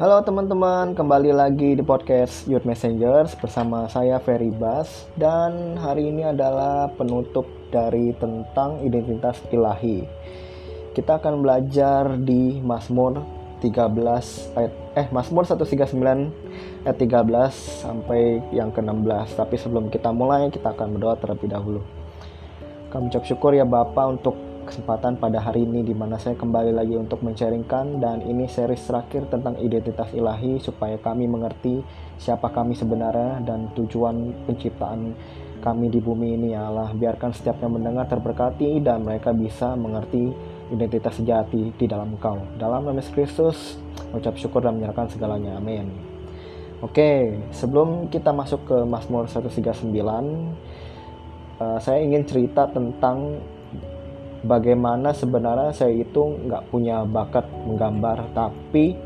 Halo teman-teman, kembali lagi di podcast Youth Messengers bersama saya Ferry Bas dan hari ini adalah penutup dari tentang identitas ilahi. Kita akan belajar di Mazmur 13 ayat eh Mazmur 139 ayat 13 sampai yang ke-16. Tapi sebelum kita mulai, kita akan berdoa terlebih dahulu. Kami ucap syukur ya Bapak untuk kesempatan pada hari ini di mana saya kembali lagi untuk mencaringkan dan ini series terakhir tentang identitas ilahi supaya kami mengerti siapa kami sebenarnya dan tujuan penciptaan kami di bumi ini. Allah biarkan setiap yang mendengar terberkati dan mereka bisa mengerti identitas sejati di dalam Engkau dalam nama Kristus ucap syukur dan menyerahkan segalanya. Amin. Oke sebelum kita masuk ke Mazmur 139 uh, saya ingin cerita tentang bagaimana sebenarnya saya itu nggak punya bakat menggambar tapi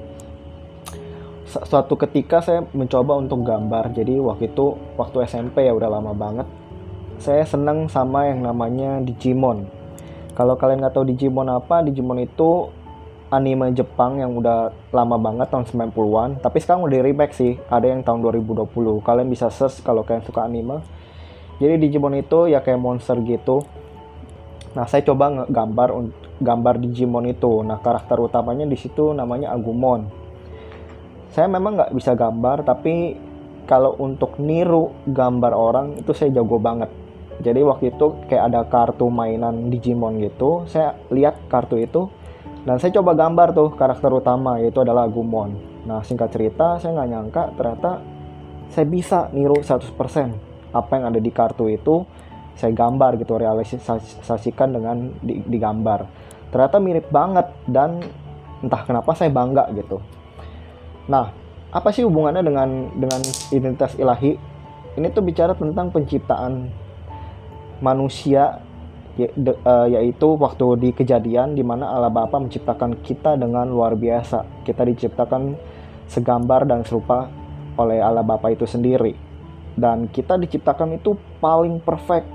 suatu ketika saya mencoba untuk gambar. Jadi waktu itu waktu SMP ya udah lama banget. Saya senang sama yang namanya Digimon. Kalau kalian nggak tahu Digimon apa Digimon itu anime Jepang yang udah lama banget tahun 90-an tapi sekarang udah remake sih ada yang tahun 2020 kalian bisa search kalau kalian suka anime. Jadi Digimon itu ya kayak monster gitu Nah, saya coba gambar gambar Digimon itu. Nah, karakter utamanya di situ namanya Agumon. Saya memang nggak bisa gambar, tapi kalau untuk niru gambar orang itu saya jago banget. Jadi waktu itu kayak ada kartu mainan Digimon gitu, saya lihat kartu itu dan saya coba gambar tuh karakter utama yaitu adalah Agumon. Nah, singkat cerita, saya nggak nyangka ternyata saya bisa niru 100% apa yang ada di kartu itu saya gambar gitu realisasikan dengan digambar. Ternyata mirip banget dan entah kenapa saya bangga gitu. Nah apa sih hubungannya dengan dengan identitas ilahi? Ini tuh bicara tentang penciptaan manusia ya, uh, yaitu waktu di kejadian di mana Allah Bapa menciptakan kita dengan luar biasa. Kita diciptakan segambar dan serupa oleh Allah Bapa itu sendiri. Dan kita diciptakan itu paling perfect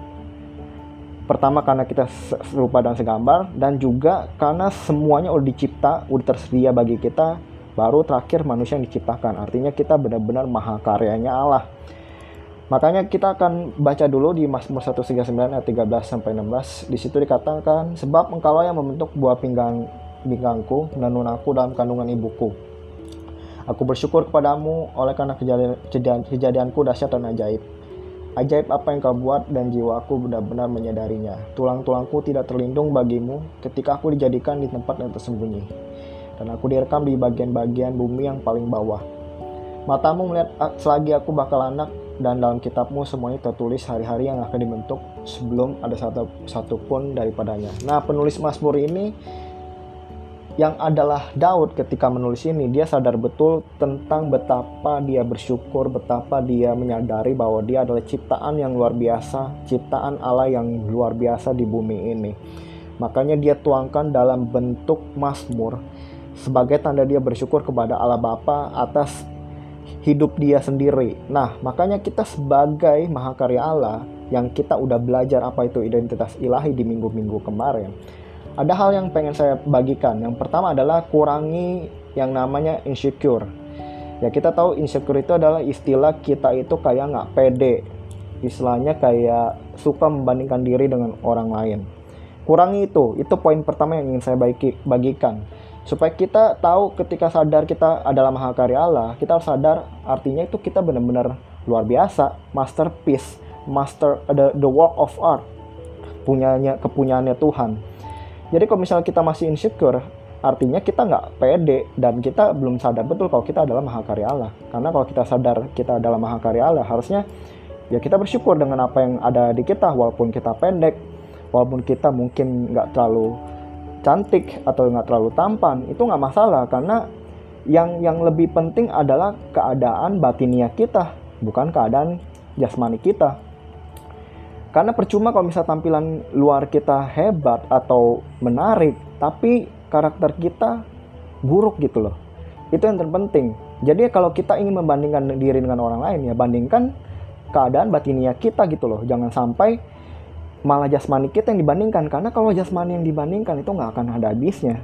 Pertama karena kita serupa dan segambar dan juga karena semuanya udah dicipta, udah tersedia bagi kita, baru terakhir manusia yang diciptakan. Artinya kita benar-benar maha karyanya Allah. Makanya kita akan baca dulu di Mazmur 139 ayat 13 sampai 16. Di situ dikatakan, sebab engkau yang membentuk buah pinggang pinggangku, menenun aku dalam kandungan ibuku. Aku bersyukur kepadamu oleh karena kejadian, kejadian, kejadianku dahsyat dan ajaib. Ajaib apa yang kau buat dan jiwaku benar-benar menyadarinya. Tulang-tulangku tidak terlindung bagimu ketika aku dijadikan di tempat yang tersembunyi. Dan aku direkam di bagian-bagian bumi yang paling bawah. Matamu melihat selagi aku bakal anak dan dalam kitabmu semuanya tertulis hari-hari yang akan dibentuk sebelum ada satu, satu pun daripadanya. Nah penulis Mazmur ini yang adalah Daud ketika menulis ini dia sadar betul tentang betapa dia bersyukur, betapa dia menyadari bahwa dia adalah ciptaan yang luar biasa, ciptaan Allah yang luar biasa di bumi ini. Makanya dia tuangkan dalam bentuk Mazmur sebagai tanda dia bersyukur kepada Allah Bapa atas hidup dia sendiri. Nah, makanya kita sebagai mahakarya Allah yang kita udah belajar apa itu identitas ilahi di minggu-minggu kemarin ada hal yang pengen saya bagikan. Yang pertama adalah kurangi yang namanya insecure. Ya kita tahu insecure itu adalah istilah kita itu kayak nggak pede. Istilahnya kayak suka membandingkan diri dengan orang lain. Kurangi itu, itu poin pertama yang ingin saya bagi, bagikan. Supaya kita tahu ketika sadar kita adalah mahakarya Allah, kita harus sadar artinya itu kita benar-benar luar biasa, masterpiece, master the, the work of art, punyanya kepunyaannya Tuhan jadi kalau misalnya kita masih insecure, artinya kita nggak pede dan kita belum sadar betul kalau kita adalah mahakarya Allah. Karena kalau kita sadar kita adalah mahakarya Allah, harusnya ya kita bersyukur dengan apa yang ada di kita, walaupun kita pendek, walaupun kita mungkin nggak terlalu cantik atau nggak terlalu tampan, itu nggak masalah karena yang yang lebih penting adalah keadaan batinia kita, bukan keadaan jasmani kita. Karena percuma kalau misal tampilan luar kita hebat atau menarik, tapi karakter kita buruk gitu loh. Itu yang terpenting. Jadi kalau kita ingin membandingkan diri dengan orang lain ya bandingkan keadaan batinia kita gitu loh. Jangan sampai malah jasmani kita yang dibandingkan. Karena kalau jasmani yang dibandingkan itu nggak akan ada habisnya.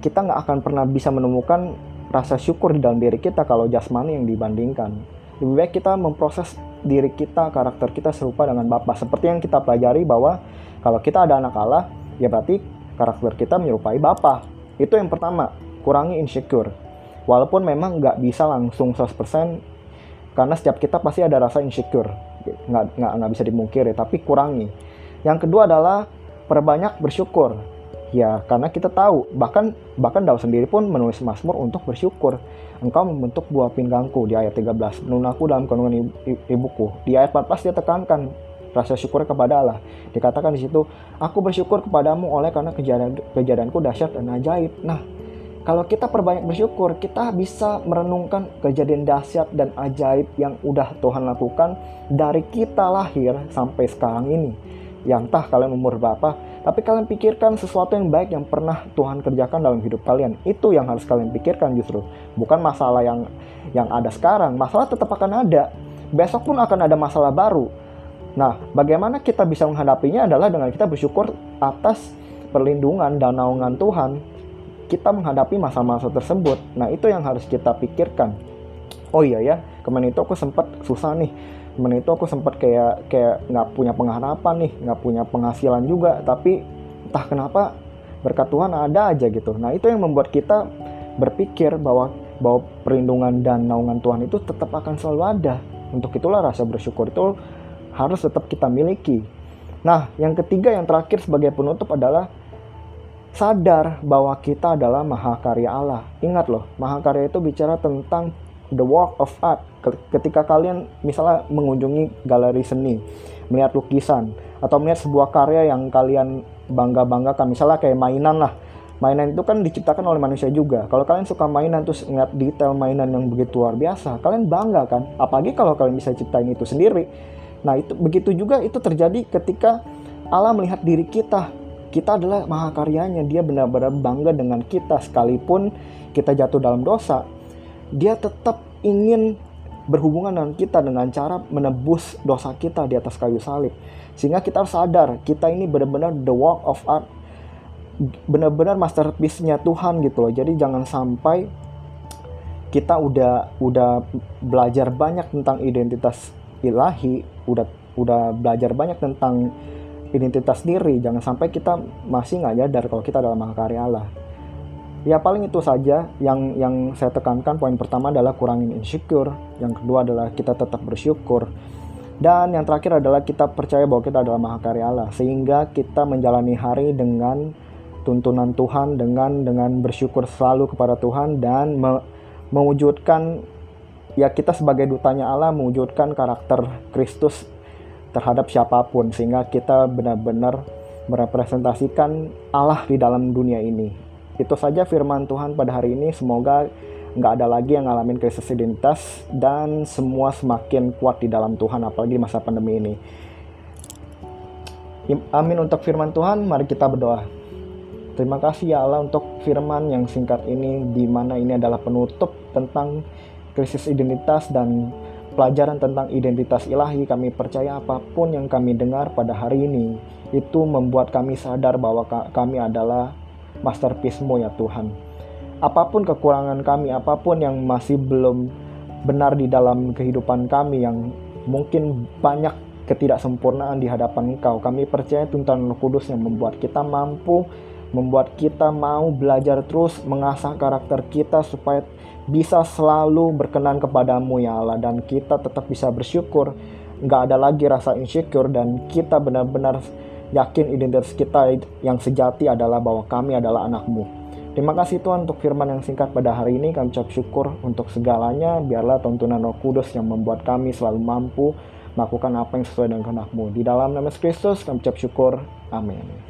Kita nggak akan pernah bisa menemukan rasa syukur di dalam diri kita kalau jasmani yang dibandingkan. Lebih baik kita memproses diri kita, karakter kita serupa dengan Bapa. Seperti yang kita pelajari bahwa kalau kita ada anak Allah, ya berarti karakter kita menyerupai Bapa. Itu yang pertama, kurangi insecure. Walaupun memang nggak bisa langsung 100% karena setiap kita pasti ada rasa insecure. Nggak, nggak, nggak bisa dimungkiri, tapi kurangi. Yang kedua adalah perbanyak bersyukur Ya, karena kita tahu, bahkan bahkan Daud sendiri pun menulis Mazmur untuk bersyukur. Engkau membentuk buah pinggangku di ayat 13, menunakku dalam kandungan ibuku. Di ayat 14 dia tekankan rasa syukur kepada Allah. Dikatakan di situ, aku bersyukur kepadamu oleh karena kejadian kejadianku dahsyat dan ajaib. Nah, kalau kita perbanyak bersyukur, kita bisa merenungkan kejadian dahsyat dan ajaib yang udah Tuhan lakukan dari kita lahir sampai sekarang ini. Yang entah kalian umur berapa, tapi kalian pikirkan sesuatu yang baik yang pernah Tuhan kerjakan dalam hidup kalian. Itu yang harus kalian pikirkan justru. Bukan masalah yang yang ada sekarang. Masalah tetap akan ada. Besok pun akan ada masalah baru. Nah, bagaimana kita bisa menghadapinya adalah dengan kita bersyukur atas perlindungan dan naungan Tuhan. Kita menghadapi masa-masa tersebut. Nah, itu yang harus kita pikirkan. Oh iya ya, kemarin itu aku sempat susah nih temen itu aku sempat kayak kayak nggak punya pengharapan nih nggak punya penghasilan juga. Tapi entah kenapa berkat Tuhan ada aja gitu. Nah itu yang membuat kita berpikir bahwa bahwa perlindungan dan naungan Tuhan itu tetap akan selalu ada. Untuk itulah rasa bersyukur itu harus tetap kita miliki. Nah yang ketiga yang terakhir sebagai penutup adalah sadar bahwa kita adalah mahakarya Allah. Ingat loh mahakarya itu bicara tentang the work of art. Ketika kalian misalnya mengunjungi galeri seni melihat lukisan atau melihat sebuah karya yang kalian bangga-banggakan misalnya kayak mainan lah. Mainan itu kan diciptakan oleh manusia juga. Kalau kalian suka mainan terus ngeliat detail mainan yang begitu luar biasa kalian bangga kan? Apalagi kalau kalian bisa ciptain itu sendiri. Nah itu begitu juga itu terjadi ketika Allah melihat diri kita. Kita adalah mahakaryanya. Dia benar-benar bangga dengan kita. Sekalipun kita jatuh dalam dosa dia tetap ingin berhubungan dengan kita dengan cara menebus dosa kita di atas kayu salib. Sehingga kita harus sadar, kita ini benar-benar the work of art, benar-benar masterpiece-nya Tuhan gitu loh. Jadi jangan sampai kita udah udah belajar banyak tentang identitas ilahi, udah udah belajar banyak tentang identitas diri, jangan sampai kita masih nggak nyadar kalau kita adalah mahakarya Allah ya paling itu saja yang yang saya tekankan. Poin pertama adalah kurangin insecure. Yang kedua adalah kita tetap bersyukur. Dan yang terakhir adalah kita percaya bahwa kita adalah mahakarya Allah. Sehingga kita menjalani hari dengan tuntunan Tuhan dengan dengan bersyukur selalu kepada Tuhan dan me, mewujudkan ya kita sebagai dutanya Allah mewujudkan karakter Kristus terhadap siapa pun. Sehingga kita benar-benar merepresentasikan Allah di dalam dunia ini itu saja firman Tuhan pada hari ini. Semoga nggak ada lagi yang ngalamin krisis identitas dan semua semakin kuat di dalam Tuhan apalagi di masa pandemi ini. Amin untuk firman Tuhan. Mari kita berdoa. Terima kasih ya Allah untuk firman yang singkat ini di mana ini adalah penutup tentang krisis identitas dan pelajaran tentang identitas ilahi. Kami percaya apa pun yang kami dengar pada hari ini itu membuat kami sadar bahwa kami adalah masterpiece-Mu ya Tuhan. Apa pun kekurangan kami, apa pun yang masih belum benar di dalam kehidupan kami yang mungkin banyak ketidaksempurnaan di hadapan Engkau, kami percaya tuntunan Roh Kudus yang membuat kita mampu, membuat kita mau belajar terus mengasah karakter kita supaya bisa selalu berkenan kepadamu ya Allah dan kita tetap bisa bersyukur nggak ada lagi rasa insecure dan kita benar-benar yakin identitas kita yang sejati adalah bahwa kami adalah anakmu. Terima kasih Tuhan untuk firman yang singkat pada hari ini. Kami ucap syukur untuk segalanya. Biarlah tuntunan roh kudus yang membuat kami selalu mampu melakukan apa yang sesuai dengan kehendakmu. Di dalam nama Kristus kami ucap syukur. Amin.